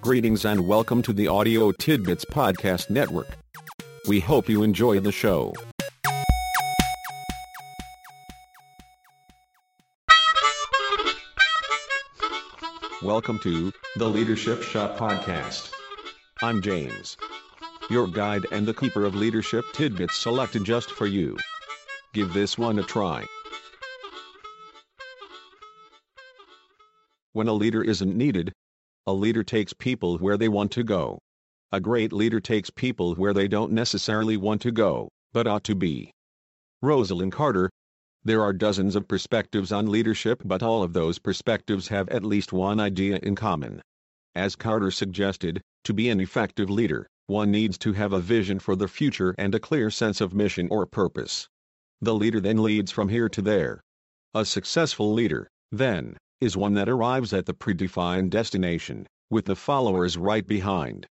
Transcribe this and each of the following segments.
Greetings and welcome to the Audio Tidbits Podcast Network. We hope you enjoy the show. Welcome to the Leadership Shop Podcast. I'm James, your guide and the keeper of leadership tidbits selected just for you. Give this one a try. When a leader isn't needed, a leader takes people where they want to go. A great leader takes people where they don't necessarily want to go, but ought to be. Rosalynn Carter. There are dozens of perspectives on leadership, but all of those perspectives have at least one idea in common. As Carter suggested, to be an effective leader, one needs to have a vision for the future and a clear sense of mission or purpose. The leader then leads from here to there. A successful leader, then, is one that arrives at the predefined destination, with the followers right behind.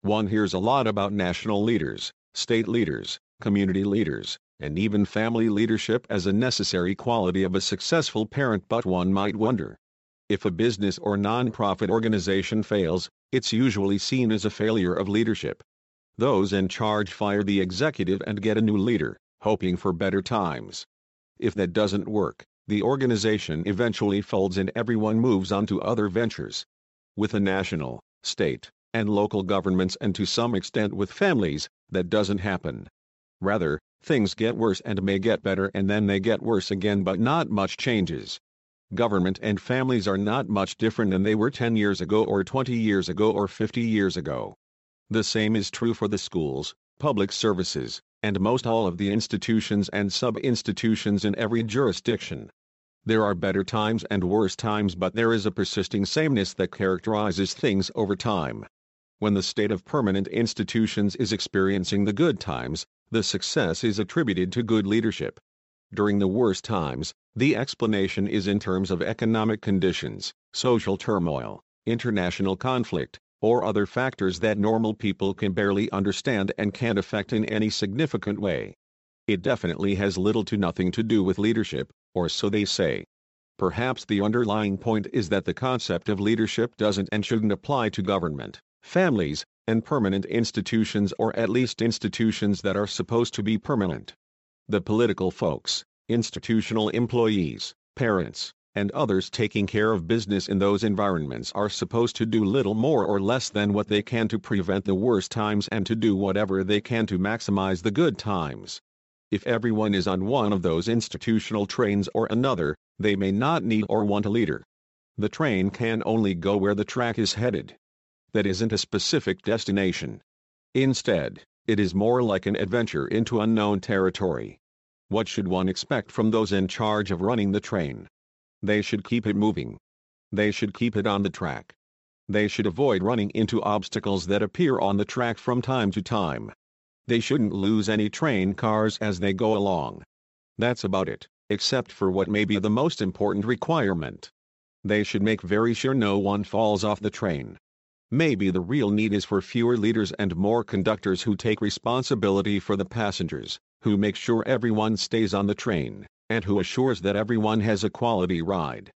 One hears a lot about national leaders, state leaders, community leaders, and even family leadership as a necessary quality of a successful parent but one might wonder. If a business or non-profit organization fails, it's usually seen as a failure of leadership. Those in charge fire the executive and get a new leader, hoping for better times. If that doesn't work, the organization eventually folds and everyone moves on to other ventures. With the national, state, and local governments and to some extent with families, that doesn't happen. Rather, things get worse and may get better and then they get worse again but not much changes. Government and families are not much different than they were 10 years ago or 20 years ago or 50 years ago. The same is true for the schools, public services, and most all of the institutions and sub-institutions in every jurisdiction. There are better times and worse times but there is a persisting sameness that characterizes things over time. When the state of permanent institutions is experiencing the good times, the success is attributed to good leadership. During the worst times, the explanation is in terms of economic conditions, social turmoil, international conflict, or other factors that normal people can barely understand and can't affect in any significant way. It definitely has little to nothing to do with leadership, or so they say. Perhaps the underlying point is that the concept of leadership doesn't and shouldn't apply to government, families, and permanent institutions or at least institutions that are supposed to be permanent. The political folks, institutional employees, parents, and others taking care of business in those environments are supposed to do little more or less than what they can to prevent the worst times and to do whatever they can to maximize the good times. If everyone is on one of those institutional trains or another, they may not need or want a leader. The train can only go where the track is headed. That isn't a specific destination. Instead, it is more like an adventure into unknown territory. What should one expect from those in charge of running the train? They should keep it moving. They should keep it on the track. They should avoid running into obstacles that appear on the track from time to time. They shouldn't lose any train cars as they go along. That's about it, except for what may be the most important requirement. They should make very sure no one falls off the train. Maybe the real need is for fewer leaders and more conductors who take responsibility for the passengers, who make sure everyone stays on the train and who assures that everyone has a quality ride.